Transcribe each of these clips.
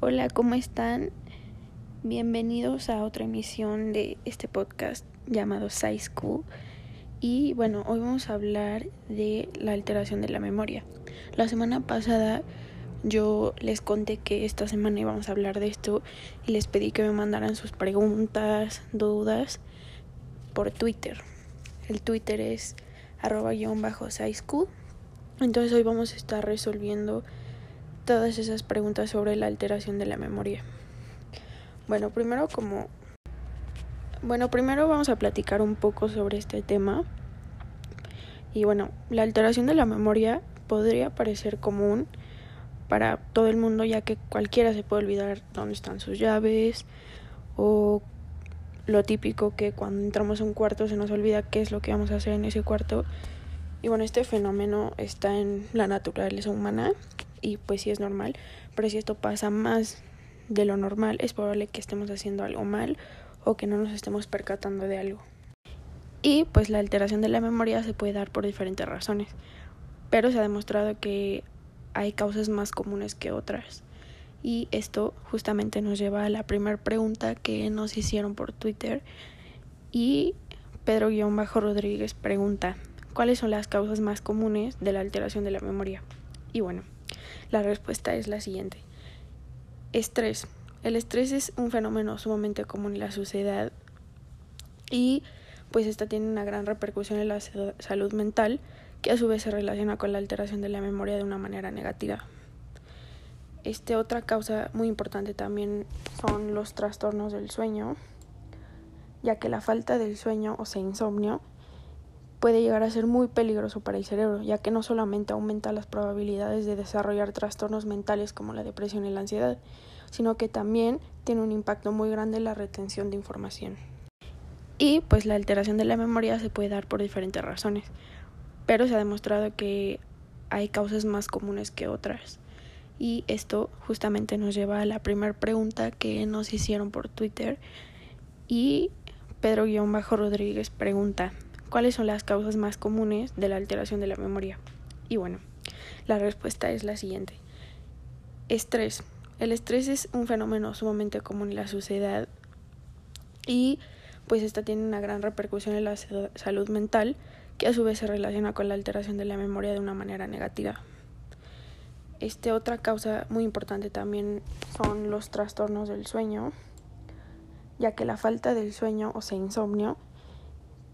Hola, ¿cómo están? Bienvenidos a otra emisión de este podcast llamado Sci School. Y bueno, hoy vamos a hablar de la alteración de la memoria. La semana pasada yo les conté que esta semana íbamos a hablar de esto y les pedí que me mandaran sus preguntas, dudas por Twitter. El Twitter es arroba guion bajo. Entonces hoy vamos a estar resolviendo todas esas preguntas sobre la alteración de la memoria. Bueno, primero como bueno, primero vamos a platicar un poco sobre este tema. Y bueno, la alteración de la memoria podría parecer común para todo el mundo ya que cualquiera se puede olvidar dónde están sus llaves o lo típico que cuando entramos a un cuarto se nos olvida qué es lo que vamos a hacer en ese cuarto. Y bueno, este fenómeno está en la naturaleza humana y pues sí es normal, pero si esto pasa más de lo normal, es probable que estemos haciendo algo mal o que no nos estemos percatando de algo. Y pues la alteración de la memoria se puede dar por diferentes razones, pero se ha demostrado que hay causas más comunes que otras. Y esto justamente nos lleva a la primera pregunta que nos hicieron por Twitter. Y Pedro-Rodríguez pregunta, ¿cuáles son las causas más comunes de la alteración de la memoria? Y bueno, la respuesta es la siguiente. Estrés. El estrés es un fenómeno sumamente común en la sociedad y pues esta tiene una gran repercusión en la salud mental que a su vez se relaciona con la alteración de la memoria de una manera negativa. Este otra causa muy importante también son los trastornos del sueño, ya que la falta del sueño o sea insomnio puede llegar a ser muy peligroso para el cerebro, ya que no solamente aumenta las probabilidades de desarrollar trastornos mentales como la depresión y la ansiedad, sino que también tiene un impacto muy grande en la retención de información. Y pues la alteración de la memoria se puede dar por diferentes razones, pero se ha demostrado que hay causas más comunes que otras. Y esto justamente nos lleva a la primera pregunta que nos hicieron por Twitter. Y Pedro-Rodríguez pregunta, ¿Cuáles son las causas más comunes de la alteración de la memoria? Y bueno, la respuesta es la siguiente. Estrés. El estrés es un fenómeno sumamente común en la sociedad y pues esta tiene una gran repercusión en la salud mental que a su vez se relaciona con la alteración de la memoria de una manera negativa. Este otra causa muy importante también son los trastornos del sueño, ya que la falta del sueño o sea insomnio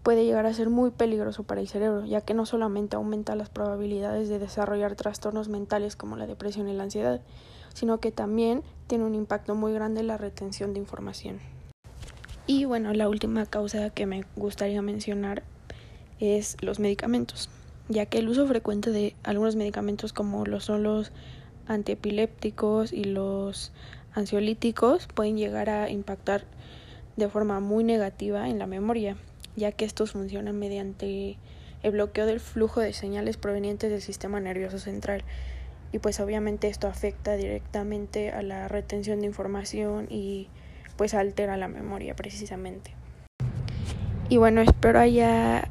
puede llegar a ser muy peligroso para el cerebro, ya que no solamente aumenta las probabilidades de desarrollar trastornos mentales como la depresión y la ansiedad, sino que también tiene un impacto muy grande en la retención de información. Y bueno, la última causa que me gustaría mencionar es los medicamentos, ya que el uso frecuente de algunos medicamentos como lo son los antiepilépticos y los ansiolíticos pueden llegar a impactar de forma muy negativa en la memoria, ya que estos funcionan mediante el bloqueo del flujo de señales provenientes del sistema nervioso central. Y pues obviamente esto afecta directamente a la retención de información y pues altera la memoria precisamente. Y bueno, espero haya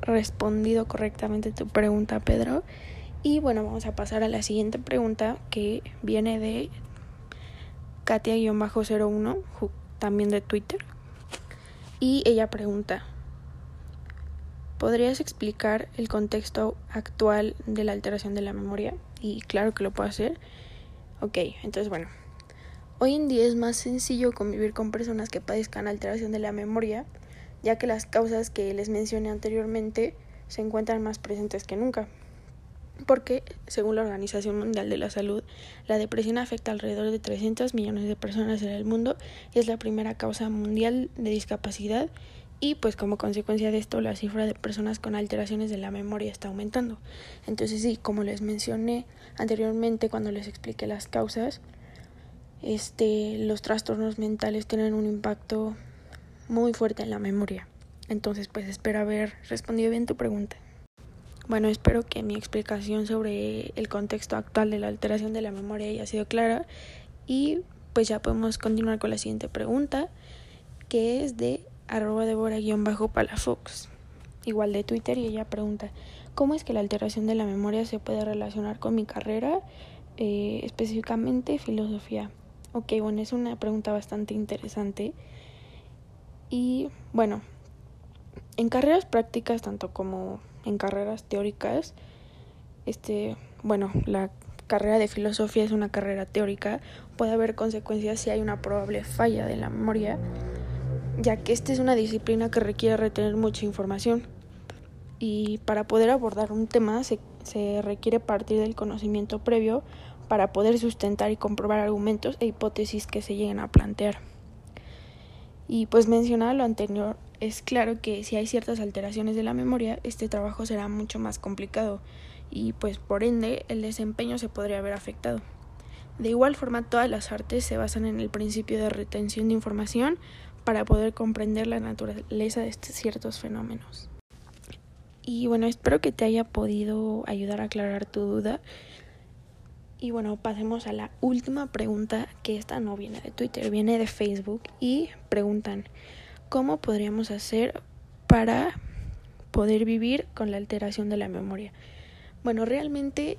respondido correctamente tu pregunta, Pedro. Y bueno, vamos a pasar a la siguiente pregunta que viene de Katia-01, también de Twitter. Y ella pregunta, ¿Podrías explicar el contexto actual de la alteración de la memoria? Y claro que lo puedo hacer. Ok, entonces bueno. Hoy en día es más sencillo convivir con personas que padezcan alteración de la memoria, ya que las causas que les mencioné anteriormente se encuentran más presentes que nunca. Porque, según la Organización Mundial de la Salud, la depresión afecta alrededor de 300 millones de personas en el mundo y es la primera causa mundial de discapacidad y pues como consecuencia de esto la cifra de personas con alteraciones de la memoria está aumentando. Entonces sí, como les mencioné anteriormente cuando les expliqué las causas, este los trastornos mentales tienen un impacto muy fuerte en la memoria. Entonces, pues espero haber respondido bien tu pregunta. Bueno, espero que mi explicación sobre el contexto actual de la alteración de la memoria haya sido clara y pues ya podemos continuar con la siguiente pregunta, que es de arroba Débora-Palafox, igual de Twitter, y ella pregunta, ¿cómo es que la alteración de la memoria se puede relacionar con mi carrera, eh, específicamente filosofía? Ok, bueno, es una pregunta bastante interesante. Y bueno, en carreras prácticas, tanto como en carreras teóricas, este, bueno, la carrera de filosofía es una carrera teórica, puede haber consecuencias si hay una probable falla de la memoria, ya que esta es una disciplina que requiere retener mucha información. Y para poder abordar un tema se, requiere partir del conocimiento previo para poder sustentar y comprobar argumentos e hipótesis que se lleguen a plantear. Y pues mencionado lo anterior, es claro que si hay ciertas alteraciones de la memoria, este trabajo será mucho más complicado y pues por ende el desempeño se podría ver afectado. De igual forma, todas las artes se basan en el principio de retención de información para poder comprender la naturaleza de ciertos fenómenos. Y bueno, espero que te haya podido ayudar a aclarar tu duda. Y bueno, pasemos a la última pregunta, que esta no viene de Twitter, viene de Facebook y preguntan, ¿cómo podríamos hacer para poder vivir con la alteración de la memoria? Bueno, realmente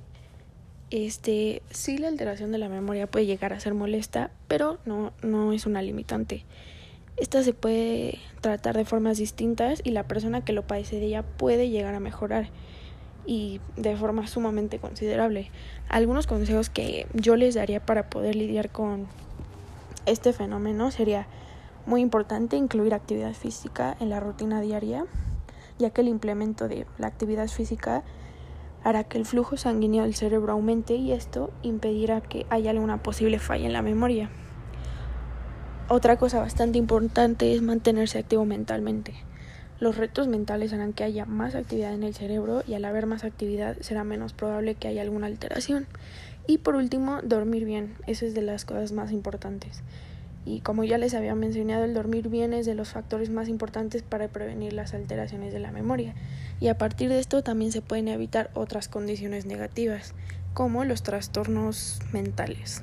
este sí la alteración de la memoria puede llegar a ser molesta, pero no no es una limitante. Esta se puede tratar de formas distintas y la persona que lo padece de ella puede llegar a mejorar y de forma sumamente considerable. Algunos consejos que yo les daría para poder lidiar con este fenómeno sería muy importante incluir actividad física en la rutina diaria, ya que el implemento de la actividad física hará que el flujo sanguíneo del cerebro aumente y esto impedirá que haya alguna posible falla en la memoria. Otra cosa bastante importante es mantenerse activo mentalmente. Los retos mentales harán que haya más actividad en el cerebro y al haber más actividad será menos probable que haya alguna alteración. Y por último, dormir bien. Esa es de las cosas más importantes. Y como ya les había mencionado, el dormir bien es de los factores más importantes para prevenir las alteraciones de la memoria. Y a partir de esto también se pueden evitar otras condiciones negativas, como los trastornos mentales.